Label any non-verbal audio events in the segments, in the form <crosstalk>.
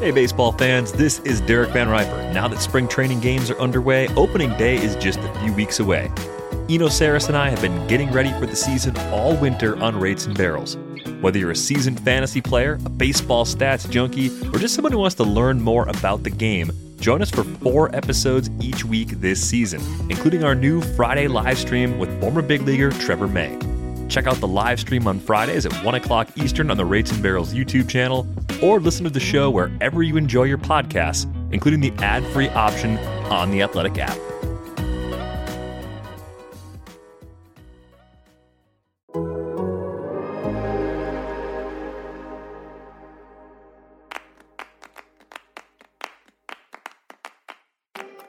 Hey, baseball fans, this is Derek Van Riper. Now that spring training games are underway, opening day is just a few weeks away. Eno Sarris and I have been getting ready for the season all winter on Rates and Barrels. Whether you're a seasoned fantasy player, a baseball stats junkie, or just someone who wants to learn more about the game, join us for four episodes each week this season, including our new Friday live stream with former big leaguer Trevor May. Check out the live stream on Fridays at 1 o'clock Eastern on the Rates and Barrels YouTube channel, or listen to the show wherever you enjoy your podcasts, including the ad free option on the Athletic app.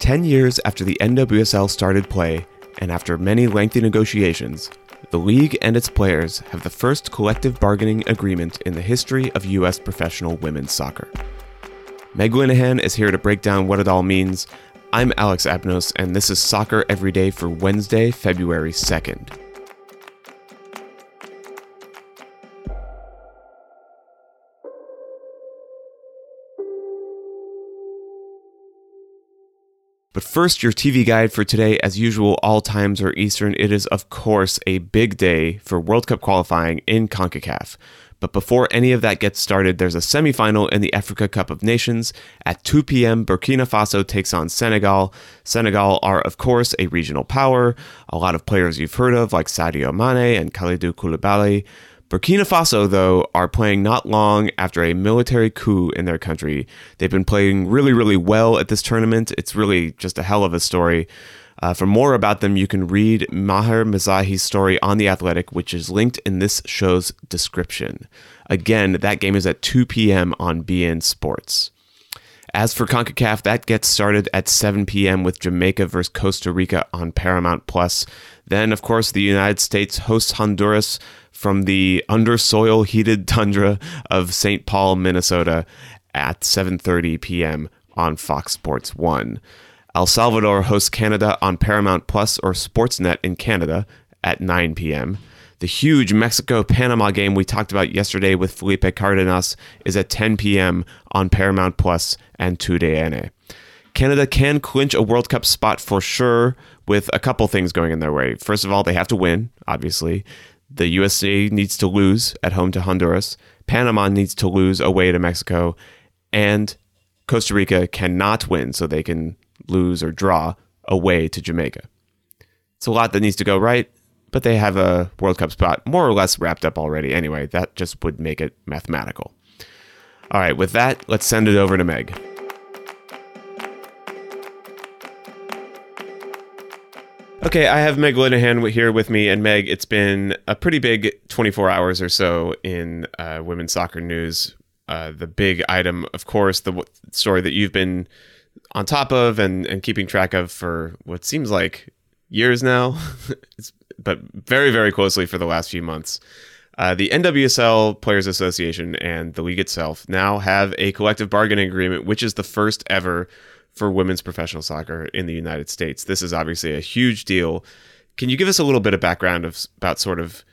Ten years after the NWSL started play, and after many lengthy negotiations, the league and its players have the first collective bargaining agreement in the history of U.S. professional women's soccer. Meg Linehan is here to break down what it all means. I'm Alex Abnos, and this is Soccer Every Day for Wednesday, February 2nd. But first, your TV guide for today, as usual, all times are Eastern. It is, of course, a big day for World Cup qualifying in CONCACAF. But before any of that gets started, there's a semifinal in the Africa Cup of Nations. At 2 p.m., Burkina Faso takes on Senegal. Senegal are, of course, a regional power. A lot of players you've heard of, like Sadio Mane and Kalidou Koulibaly. Burkina Faso, though, are playing not long after a military coup in their country. They've been playing really, really well at this tournament. It's really just a hell of a story. Uh, for more about them, you can read Maher Mezahi's story on The Athletic, which is linked in this show's description. Again, that game is at 2 p.m. on beIN Sports. As for CONCACAF, that gets started at 7 p.m. with Jamaica versus Costa Rica on Paramount Plus. Then, of course, the United States hosts Honduras from the undersoil heated tundra of St. Paul, Minnesota at 7:30 p.m. on Fox Sports 1. El Salvador hosts Canada on Paramount Plus or Sportsnet in Canada at 9 p.m. The huge Mexico Panama game we talked about yesterday with Felipe Cardenas is at 10 p.m. on Paramount Plus and TUDN. Canada can clinch a World Cup spot for sure with a couple things going in their way. First of all, they have to win, obviously. The USA needs to lose at home to Honduras. Panama needs to lose away to Mexico. And Costa Rica cannot win, so they can lose or draw away to Jamaica. It's a lot that needs to go right, but they have a World Cup spot more or less wrapped up already. Anyway, that just would make it mathematical. All right, with that, let's send it over to Meg. Okay, I have Meg Linehan here with me, and Meg, it's been a pretty big 24 hours or so in uh, women's soccer news. Uh, the big item, of course, the w- story that you've been on top of and, and keeping track of for what seems like years now, <laughs> but very, very closely for the last few months. Uh, the NWSL Players Association and the league itself now have a collective bargaining agreement, which is the first ever for women's professional soccer in the United States. This is obviously a huge deal. Can you give us a little bit of background of about sort of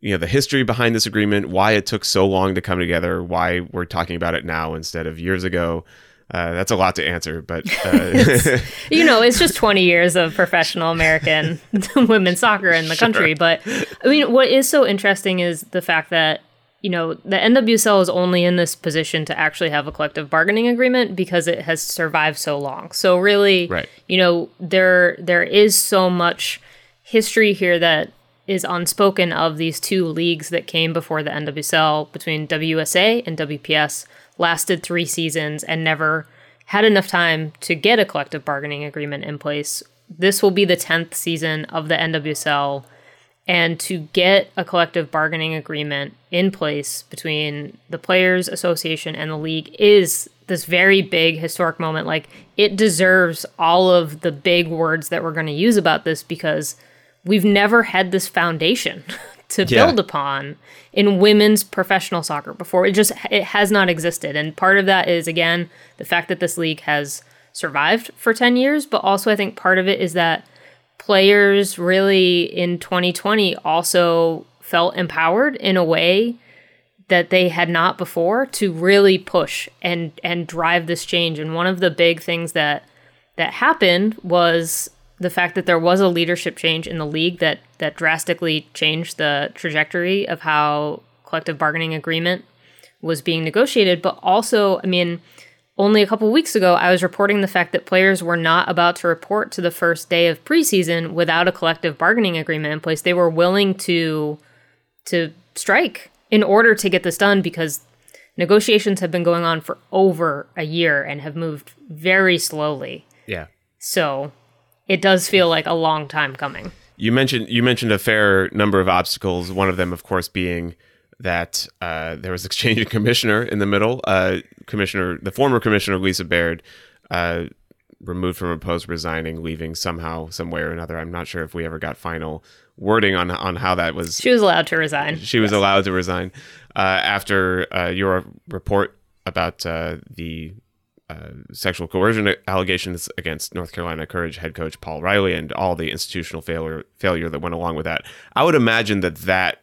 you know the history behind this agreement, why it took so long to come together, why we're talking about it now instead of years ago? Uh, that's a lot to answer, but uh, <laughs> <laughs> you know, it's just 20 years of professional American <laughs> women's soccer in the sure. country. But I mean, what is so interesting is the fact that you know, the NWSL is only in this position to actually have a collective bargaining agreement because it has survived so long. So really, right. you know, there there is so much history here that is unspoken of these two leagues that came before the NWSL between WUSA and WPS lasted 3 seasons and never had enough time to get a collective bargaining agreement in place. This will be the 10th season of the NWSL and to get a collective bargaining agreement in place between the players association and the league is this very big historic moment. Like it deserves all of the big words that we're going to use about this because we've never had this foundation <laughs> to yeah. build upon in women's professional soccer before. It just it has not existed. And part of that is again the fact that this league has survived for 10 years but also i think part of it is that players really in 2020 also felt empowered in a way that they had not before to really push and and drive this change. And one of the big things that that happened was the fact that there was a leadership change in the league that that drastically changed the trajectory of how collective bargaining agreement was being negotiated. But also, I mean, only a couple weeks ago, I was reporting the fact that players were not about to report to the first day of preseason without a collective bargaining agreement in place. They were willing to to strike in order to get this done because negotiations have been going on for over a year and have moved very slowly. Yeah. So it does feel like a long time coming. You mentioned you mentioned a fair number of obstacles. One of them, of course, being that uh, there was <laughs> exchange of commissioner in the middle. Uh, commissioner, the former commissioner Lisa Baird, uh, removed from her post, resigning, leaving somehow, some way or another. I'm not sure if we ever got final wording on on how that was. She was allowed to resign. She was yes. allowed to resign uh, after uh, your report about uh, the uh, sexual coercion allegations against North Carolina Courage head coach Paul Riley and all the institutional failure failure that went along with that. I would imagine that that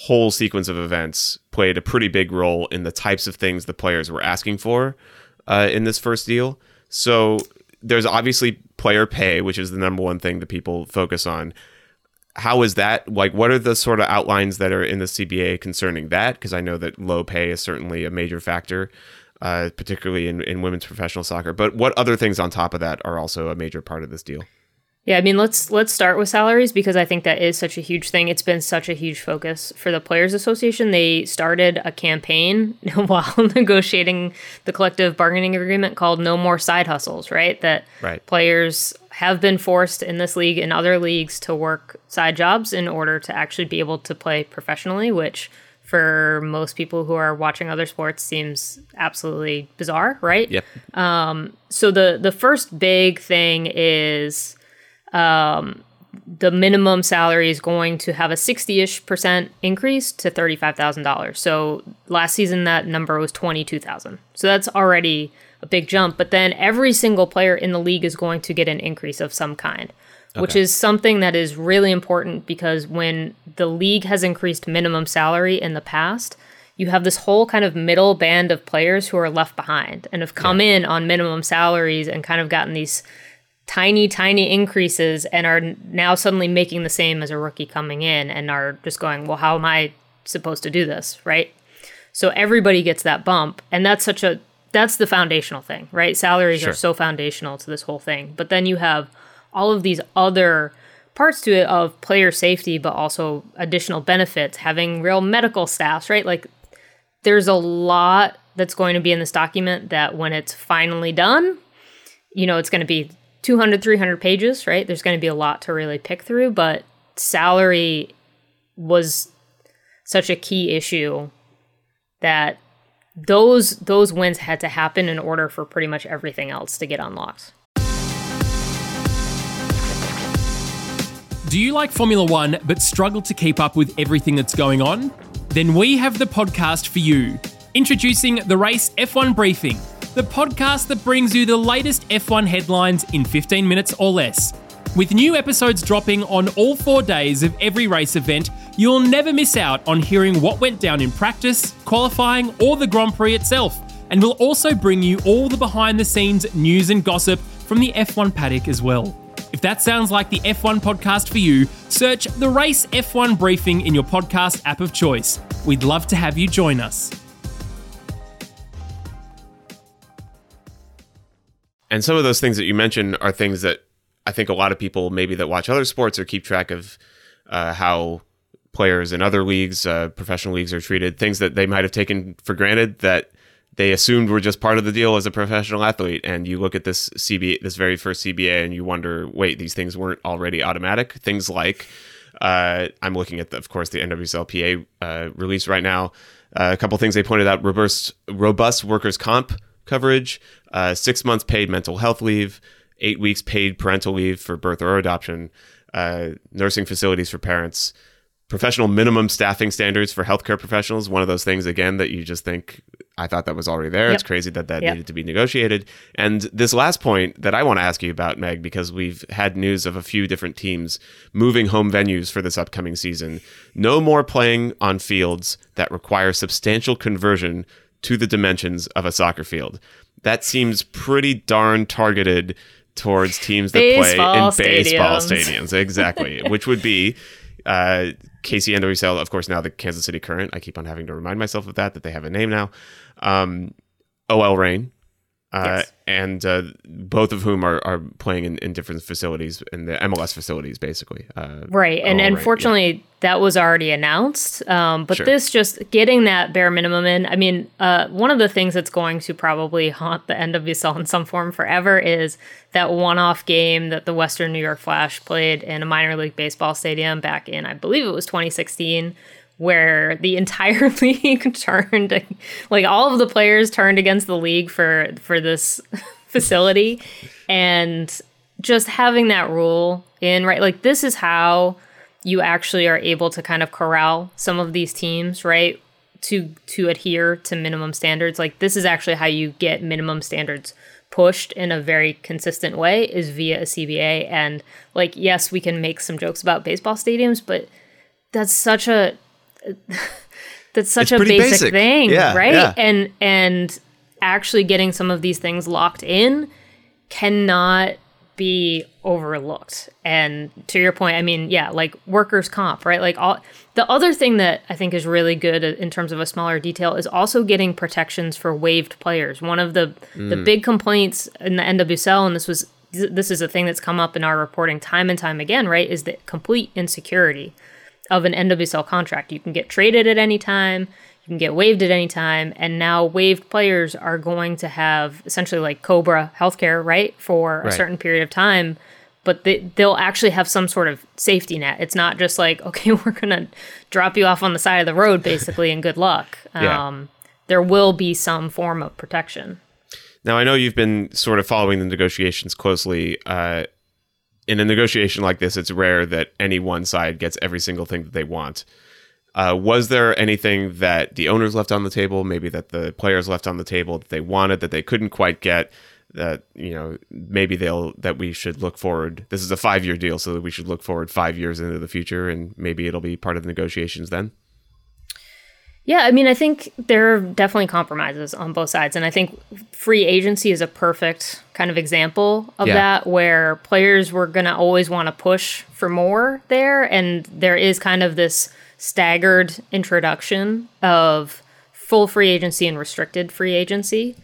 whole sequence of events played a pretty big role in the types of things the players were asking for uh, in this first deal. So there's obviously player pay, which is the number one thing that people focus on. How is that? Like what are the sort of outlines that are in the cba concerning that? Because i know that low pay is certainly a major factor uh, particularly in, in women's professional soccer. But what other things on top of that are also a major part of this deal yeah, I mean, let's let's start with salaries because I think that is such a huge thing. It's been such a huge focus for the Players Association. They started a campaign <laughs> while negotiating the collective bargaining agreement called "No More Side Hustles." Right, that right. players have been forced in this league and other leagues to work side jobs in order to actually be able to play professionally, which for most people who are watching other sports seems absolutely bizarre, right? Yep. Um, so the the first big thing is um, the minimum salary is going to have a 60-ish percent increase to $35,000. So last season that number was 22,000. So that's already a big jump, but then every single player in the league is going to get an increase of some kind. Okay. Which is something that is really important because when the league has increased minimum salary in the past, you have this whole kind of middle band of players who are left behind and have come yeah. in on minimum salaries and kind of gotten these tiny, tiny increases and are now suddenly making the same as a rookie coming in and are just going, well, how am I supposed to do this? Right. So everybody gets that bump. And that's such a, that's the foundational thing, right? Salaries sure. are so foundational to this whole thing. But then you have all of these other parts to it of player safety, but also additional benefits, having real medical staffs, right? Like there's a lot that's going to be in this document that when it's finally done, you know, it's going to be 200 300 pages right? There's going to be a lot to really pick through but salary was such a key issue that those those wins had to happen in order for pretty much everything else to get unlocked. Do you like formula 1 but struggle to keep up with everything that's going on? Then we have the podcast for you. Introducing the race f1 briefing the podcast that brings you the latest F1 headlines in 15 minutes or less. With new episodes dropping on all four days of every race event, you'll never miss out on hearing what went down in practice, qualifying, or the Grand Prix itself. And we'll also bring you all the behind the scenes news and gossip from the F1 paddock as well. If that sounds like the F1 podcast for you, search the Race F1 Briefing in your podcast app of choice. We'd love to have you join us. And some of those things that you mentioned are things that I think a lot of people maybe that watch other sports or keep track of uh, how players in other leagues, uh, professional leagues, are treated. Things that they might have taken for granted that they assumed were just part of the deal as a professional athlete. And you look at this CBA, this very first CBA, and you wonder, wait, these things weren't already automatic. Things like uh, I'm looking at, the, of course, the NWSLPA uh, release right now. Uh, a couple things they pointed out: robust, robust workers' comp coverage, uh, six months paid mental health leave, eight weeks paid parental leave for birth or adoption, uh, nursing facilities for parents, professional minimum staffing standards for healthcare professionals. One of those things, again, that you just think I thought that was already there. Yep. It's crazy that that Yep. needed to be negotiated. And this last point that I want to ask you about, Meg, because we've had news of a few different teams moving home venues for this upcoming season. No more playing on fields that require substantial conversion to the dimensions of a soccer field. That seems pretty darn targeted towards teams that Baseball play in baseball stadiums. stadiums. Exactly, <laughs> which would be uh, KCNWSL, of course, now the Kansas City Current. I keep on having to remind myself of that, that they have a name now. Um, OL Reign, uh, Yes. and uh, both of whom are, are playing in, in different facilities, in the MLS facilities, basically. Uh, Right. And OL Reign, unfortunately, that was already announced. Um, but Sure. this just getting that bare minimum in. I mean, uh, one of the things that's going to probably haunt the end of NWSL in some form forever is that one off game that the Western New York Flash played in a minor league baseball stadium back in, I believe it was 2016. Where the entire <laughs> league turned, like all of the players turned against the league for for this <laughs> facility, and just having that rule in right like this is how you actually are able to kind of corral some of these teams right to to adhere to minimum standards. Like this is actually how you get minimum standards pushed in a very consistent way is via a CBA and like yes we can make some jokes about baseball stadiums but that's such a <laughs> that's such It's a basic, basic. thing Yeah, right yeah. and and actually getting some of these things locked in cannot be overlooked. And to your point, I mean, yeah, like workers' comp, right? Like all the other thing that I think is really good in terms of a smaller detail is also getting protections for waived players. One of the the mm. big complaints in the NWSL, and this was this is a thing that's come up in our reporting time and time again, right? Is the complete insecurity of an NWSL contract. You can get traded at any time, you can get waived at any time, and now waived players are going to have essentially like Cobra healthcare, right, for Right. a certain period of time. But they, they'll actually have some sort of safety net. It's not just like, <laughs> okay, we're gonna drop you off on the side of the road, basically, and good luck. <laughs> Yeah. Um, there will be some form of protection. Now, I know you've been sort of following the negotiations closely. Uh, in a negotiation like this, it's rare that any one side gets every single thing that they want. Uh, was there anything that the owners left on the table, maybe that the players left on the table that they wanted that they couldn't quite get? That you know, maybe they'll that we should look forward. This is a five-year deal, so that we should look forward five years into the future, and maybe it'll be part of the negotiations then. Yeah, I mean, I think there are definitely compromises on both sides. And I think free agency is a perfect kind of example of Yeah. that, where players were going to always want to push for more there. And there is kind of this staggered introduction of full free agency and restricted free agency.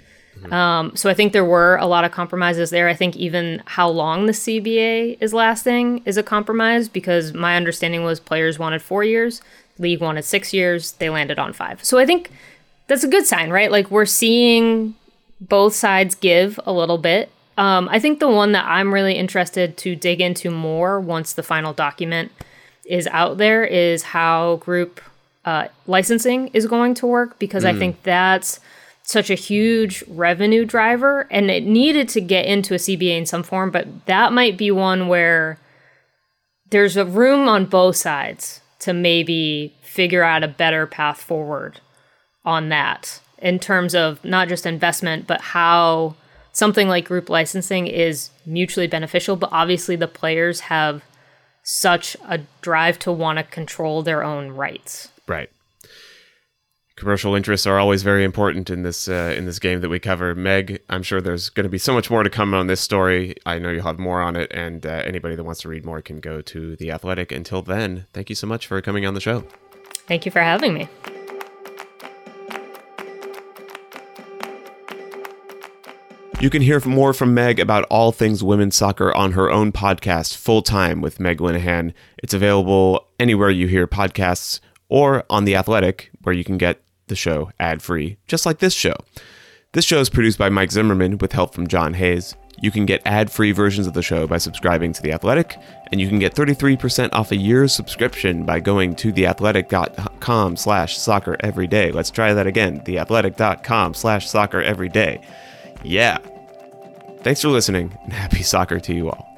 Um, so I think there were a lot of compromises there. I think even how long the CBA is lasting is a compromise because my understanding was players wanted four years, league wanted six years, they landed on five. So I think that's a good sign, right? Like we're seeing both sides give a little bit. Um, I think the one that I'm really interested to dig into more once the final document is out there is how group uh, licensing is going to work because I think that's such a huge revenue driver and it needed to get into a CBA in some form, but that might be one where there's a room on both sides to maybe figure out a better path forward on that in terms of not just investment, but how something like group licensing is mutually beneficial. But obviously, the players have such a drive to want to control their own rights. Right. Commercial interests are always very important in this uh, in this game that we cover. Meg, I'm sure there's going to be so much more to come on this story. I know you'll have more on it, and uh, anybody that wants to read more can go to the Athletic. Until then, thank you so much for coming on the show. Thank you for having me. You can hear more from Meg about all things women's soccer on her own podcast, Full Time with Meg Linehan. It's available anywhere you hear podcasts or on The Athletic, where you can get the show ad free, just like this show. This show is produced by Mike Zimmerman with help from John Hayes. You can get ad free versions of the show by subscribing to The Athletic, and you can get 33% off a year's subscription by going to theathletic.com slash soccer every day. Let's try that again theathletic.com slash soccer every day. Yeah. Thanks for listening, and happy soccer to you all.